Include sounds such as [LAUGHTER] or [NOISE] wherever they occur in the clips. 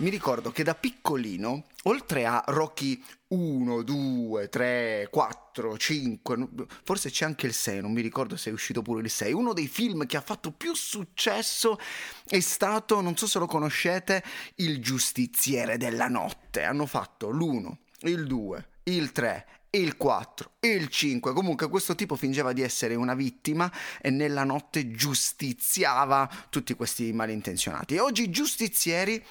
Mi ricordo che da piccolino, oltre a Rocky 1, 2, 3, 4, 5, forse c'è anche il 6, non mi ricordo se è uscito pure il 6, uno dei film che ha fatto più successo è stato, non so se lo conoscete, Il giustiziere della notte. Hanno fatto l'1, il 2, il 3 il 4, il 5. Comunque questo tipo fingeva di essere una vittima e nella notte giustiziava tutti questi malintenzionati. E oggi giustizieri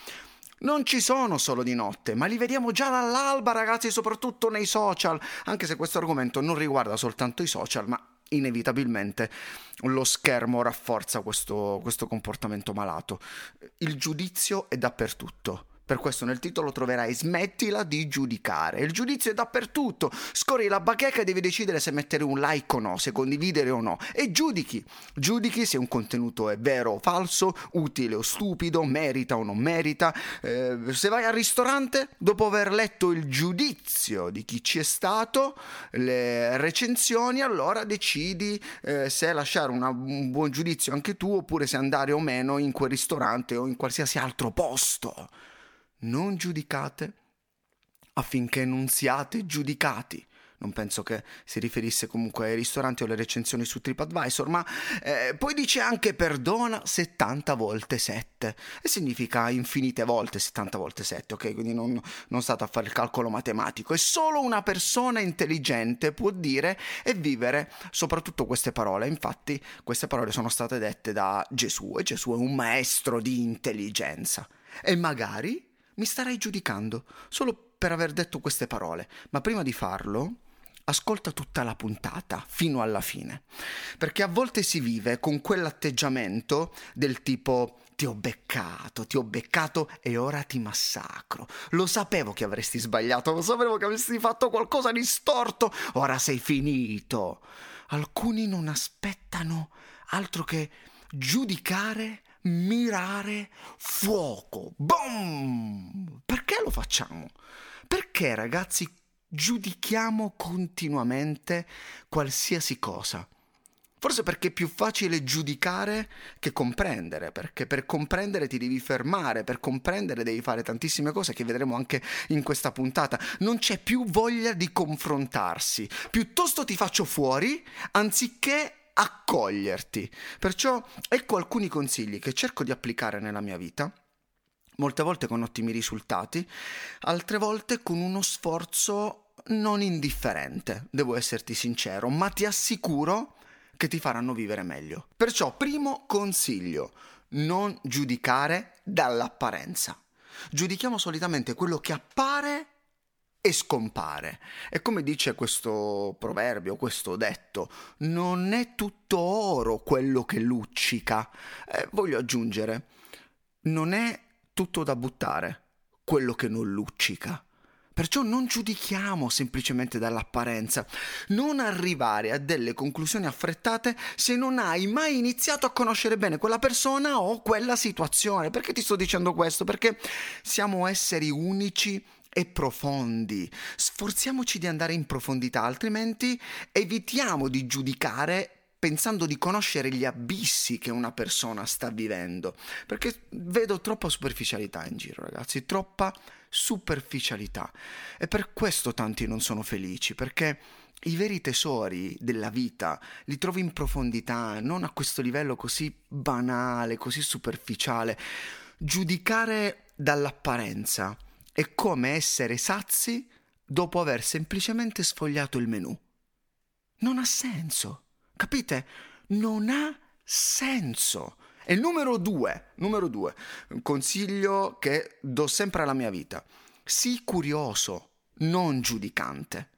non ci sono solo di notte, ma li vediamo già dall'alba, ragazzi, soprattutto nei social, anche se questo argomento non riguarda soltanto i social, ma inevitabilmente lo schermo rafforza questo, questo comportamento malato. Il giudizio è dappertutto. Per questo nel titolo troverai smettila di giudicare. Il giudizio è dappertutto. Scorri la bacheca e devi decidere se mettere un like o no, se condividere o no. E giudichi. Giudichi se un contenuto è vero o falso, utile o stupido, merita o non merita. Eh, se vai al ristorante, dopo aver letto il giudizio di chi ci è stato, le recensioni, allora decidi eh, se lasciare una, un buon giudizio anche tu oppure se andare o meno in quel ristorante o in qualsiasi altro posto non giudicate affinché non siate giudicati. Non penso che si riferisse comunque ai ristoranti o alle recensioni su TripAdvisor, ma eh, poi dice anche perdona 70 volte 7 e significa infinite volte 70 volte 7, ok? Quindi non, non state a fare il calcolo matematico. E solo una persona intelligente può dire e vivere soprattutto queste parole. Infatti, queste parole sono state dette da Gesù e Gesù è un maestro di intelligenza. E magari mi starei giudicando solo per aver detto queste parole, ma prima di farlo ascolta tutta la puntata fino alla fine, perché a volte si vive con quell'atteggiamento del tipo ti ho beccato, ti ho beccato e ora ti massacro. Lo sapevo che avresti sbagliato, lo sapevo che avresti fatto qualcosa di storto, ora sei finito. Alcuni non aspettano altro che giudicare mirare fuoco. Boom! Perché lo facciamo? Perché ragazzi giudichiamo continuamente qualsiasi cosa? Forse perché è più facile giudicare che comprendere, perché per comprendere ti devi fermare, per comprendere devi fare tantissime cose che vedremo anche in questa puntata. Non c'è più voglia di confrontarsi, piuttosto ti faccio fuori anziché accoglierti. Perciò ecco alcuni consigli che cerco di applicare nella mia vita molte volte con ottimi risultati, altre volte con uno sforzo non indifferente, devo esserti sincero, ma ti assicuro che ti faranno vivere meglio. Perciò, primo consiglio, non giudicare dall'apparenza. Giudichiamo solitamente quello che appare e scompare. E come dice questo proverbio, questo detto, non è tutto oro quello che luccica. Eh, voglio aggiungere, non è tutto da buttare quello che non luccica. Perciò non giudichiamo semplicemente dall'apparenza, non arrivare a delle conclusioni affrettate se non hai mai iniziato a conoscere bene quella persona o quella situazione. Perché ti sto dicendo questo? Perché siamo esseri unici e profondi. Sforziamoci di andare in profondità, altrimenti evitiamo di giudicare pensando di conoscere gli abissi che una persona sta vivendo. Perché vedo troppa superficialità in giro, ragazzi, troppa superficialità. E per questo tanti non sono felici, perché i veri tesori della vita li trovi in profondità, non a questo livello così banale, così superficiale. Giudicare dall'apparenza è come essere sazi dopo aver semplicemente sfogliato il menù. Non ha senso, capite? Non ha senso. E numero due, numero due, un consiglio che do sempre alla mia vita. Sii curioso, non giudicante.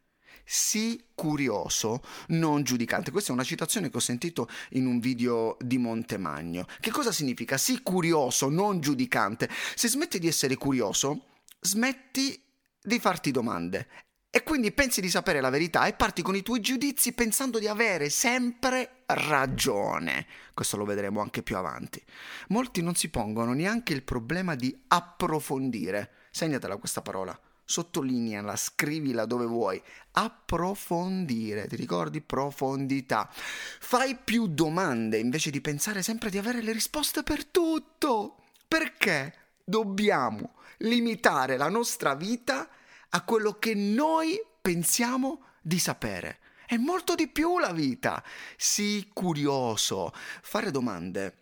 Sii curioso, non giudicante. Questa è una citazione che ho sentito in un video di Montemagno. Che cosa significa? Sii curioso, non giudicante. Se smetti di essere curioso, smetti di farti domande E quindi pensi di sapere la verità e parti con i tuoi giudizi pensando di avere sempre ragione. Questo lo vedremo anche più avanti. Molti non si pongono neanche il problema di approfondire. Segnatela questa parola sottolineala, scrivila dove vuoi. Approfondire, ti ricordi? Profondità. Fai più domande invece di pensare sempre di avere le risposte per tutto. Perché dobbiamo limitare la nostra vita a quello che noi pensiamo di sapere? È molto di più la vita. Sii curioso. Fare domande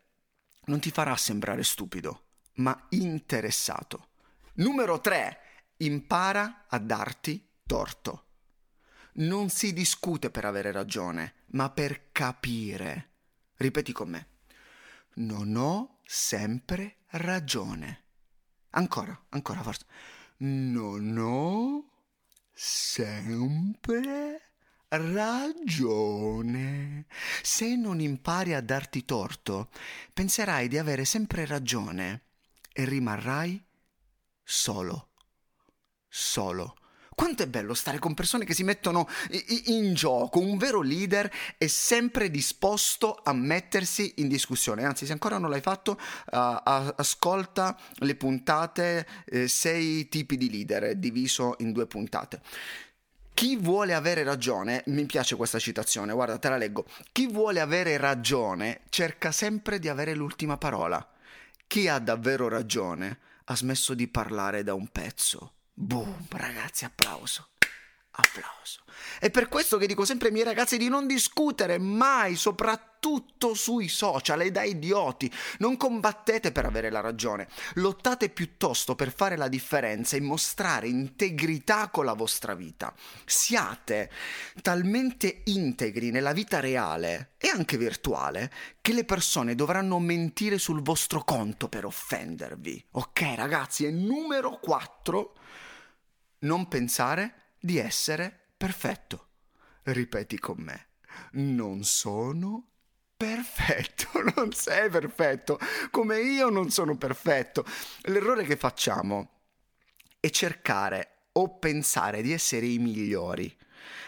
non ti farà sembrare stupido, ma interessato. Numero 3 impara a darti torto. Non si discute per avere ragione, ma per capire. Ripeti con me. Non ho sempre ragione. Ancora, ancora forse. Non ho sempre ragione. Se non impari a darti torto, penserai di avere sempre ragione e rimarrai solo solo. Quanto è bello stare con persone che si mettono in gioco. Un vero leader è sempre disposto a mettersi in discussione. Anzi, se ancora non l'hai fatto, uh, ascolta le puntate eh, sei tipi di leader, diviso in due puntate. Chi vuole avere ragione, mi piace questa citazione, guarda, te la leggo. Chi vuole avere ragione cerca sempre di avere l'ultima parola. Chi ha davvero ragione ha smesso di parlare da un pezzo. Boom, ragazzi, applauso. Applauso. È per questo che dico sempre ai miei ragazzi di non discutere mai, soprattutto sui social e da idioti. Non combattete per avere la ragione, lottate piuttosto per fare la differenza e mostrare integrità con la vostra vita. Siate talmente integri nella vita reale e anche virtuale che le persone dovranno mentire sul vostro conto per offendervi. Ok, ragazzi, e numero 4 non pensare di essere perfetto. Ripeti con me, non sono perfetto, [LAUGHS] non sei perfetto, come io non sono perfetto. L'errore che facciamo è cercare o pensare di essere i migliori,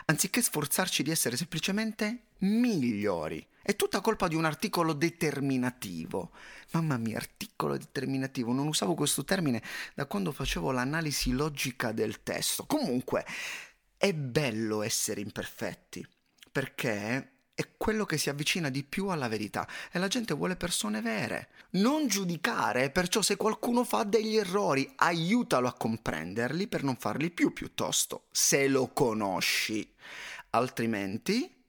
anziché sforzarci di essere semplicemente migliori. È tutta colpa di un articolo determinativo. Mamma mia, articolo determinativo, non usavo questo termine da quando facevo l'analisi logica del testo. Comunque, è bello essere imperfetti, perché è quello che si avvicina di più alla verità e la gente vuole persone vere. Non giudicare, perciò se qualcuno fa degli errori, aiutalo a comprenderli per non farli più piuttosto, se lo conosci. Altrimenti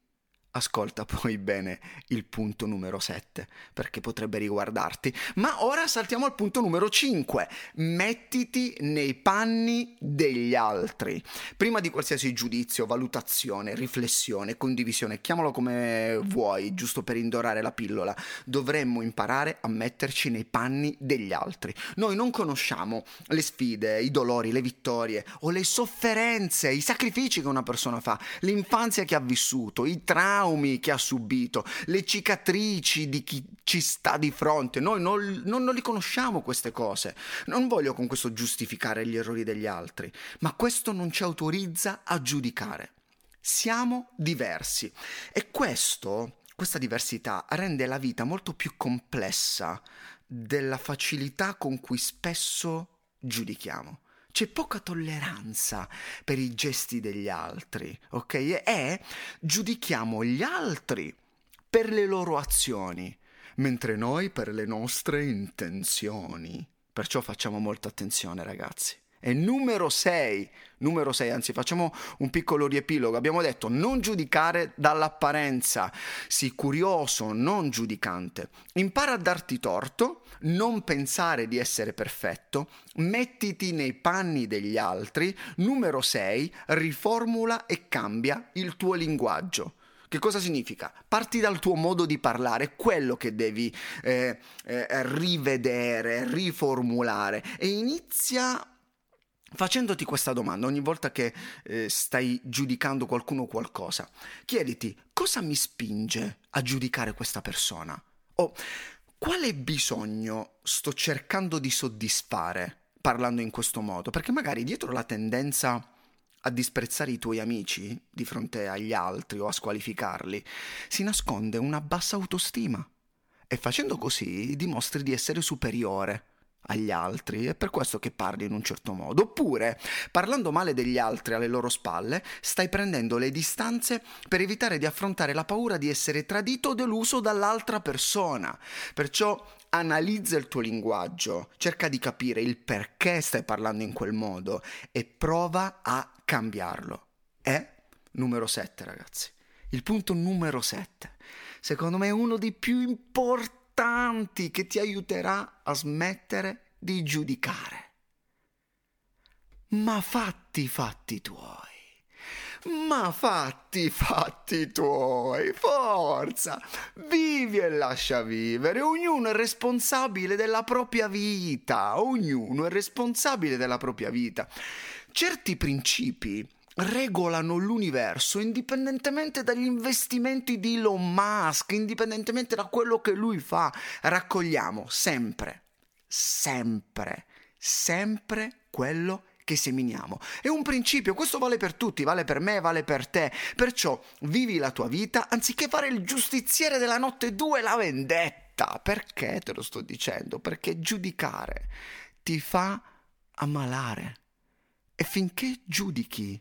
Ascolta poi bene il punto numero 7 perché potrebbe riguardarti. Ma ora saltiamo al punto numero 5. Mettiti nei panni degli altri. Prima di qualsiasi giudizio, valutazione, riflessione, condivisione, chiamalo come vuoi, giusto per indorare la pillola, dovremmo imparare a metterci nei panni degli altri. Noi non conosciamo le sfide, i dolori, le vittorie o le sofferenze, i sacrifici che una persona fa, l'infanzia che ha vissuto, i traumi traumi che ha subito, le cicatrici di chi ci sta di fronte. Noi non, non, non li conosciamo queste cose. Non voglio con questo giustificare gli errori degli altri, ma questo non ci autorizza a giudicare. Siamo diversi e questo, questa diversità rende la vita molto più complessa della facilità con cui spesso giudichiamo. C'è poca tolleranza per i gesti degli altri, ok? E giudichiamo gli altri per le loro azioni, mentre noi per le nostre intenzioni. Perciò facciamo molta attenzione, ragazzi. E numero 6, numero 6, anzi facciamo un piccolo riepilogo, abbiamo detto non giudicare dall'apparenza, sii curioso, non giudicante. Impara a darti torto, non pensare di essere perfetto, mettiti nei panni degli altri. Numero 6, riformula e cambia il tuo linguaggio. Che cosa significa? Parti dal tuo modo di parlare, quello che devi eh, eh, rivedere, riformulare e inizia Facendoti questa domanda ogni volta che eh, stai giudicando qualcuno o qualcosa, chiediti cosa mi spinge a giudicare questa persona? O quale bisogno sto cercando di soddisfare parlando in questo modo? Perché magari dietro la tendenza a disprezzare i tuoi amici di fronte agli altri o a squalificarli, si nasconde una bassa autostima e facendo così dimostri di essere superiore agli altri, è per questo che parli in un certo modo. Oppure, parlando male degli altri alle loro spalle, stai prendendo le distanze per evitare di affrontare la paura di essere tradito o deluso dall'altra persona. Perciò analizza il tuo linguaggio, cerca di capire il perché stai parlando in quel modo e prova a cambiarlo. È numero 7, ragazzi. Il punto numero 7. Secondo me è uno dei più importanti importanti che ti aiuterà a smettere di giudicare. Ma fatti i fatti tuoi. Ma fatti i fatti tuoi, forza! Vivi e lascia vivere, ognuno è responsabile della propria vita, ognuno è responsabile della propria vita. Certi principi regolano l'universo indipendentemente dagli investimenti di Elon Musk, indipendentemente da quello che lui fa. Raccogliamo sempre, sempre, sempre quello che seminiamo. È un principio, questo vale per tutti, vale per me, vale per te. Perciò vivi la tua vita anziché fare il giustiziere della notte 2 la vendetta. Perché te lo sto dicendo? Perché giudicare ti fa ammalare. E finché giudichi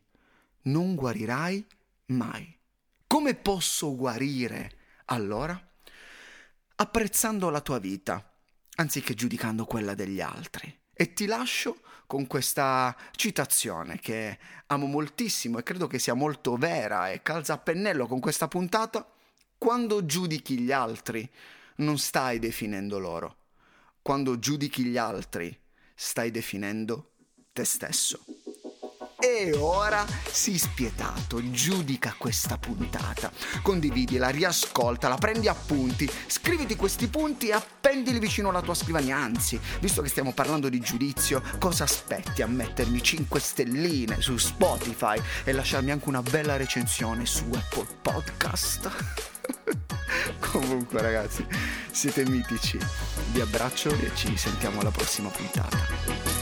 non guarirai mai. Come posso guarire allora? Apprezzando la tua vita, anziché giudicando quella degli altri. E ti lascio con questa citazione che amo moltissimo e credo che sia molto vera e calza a pennello con questa puntata. Quando giudichi gli altri, non stai definendo loro. Quando giudichi gli altri, stai definendo te stesso. E ora sii spietato, giudica questa puntata. Condividila, riascoltala, prendi appunti, scriviti questi punti e appendili vicino alla tua scrivania. Anzi, visto che stiamo parlando di giudizio, cosa aspetti a mettermi 5 stelline su Spotify e lasciarmi anche una bella recensione su Apple Podcast? [LAUGHS] Comunque ragazzi, siete mitici. Vi abbraccio e ci sentiamo alla prossima puntata.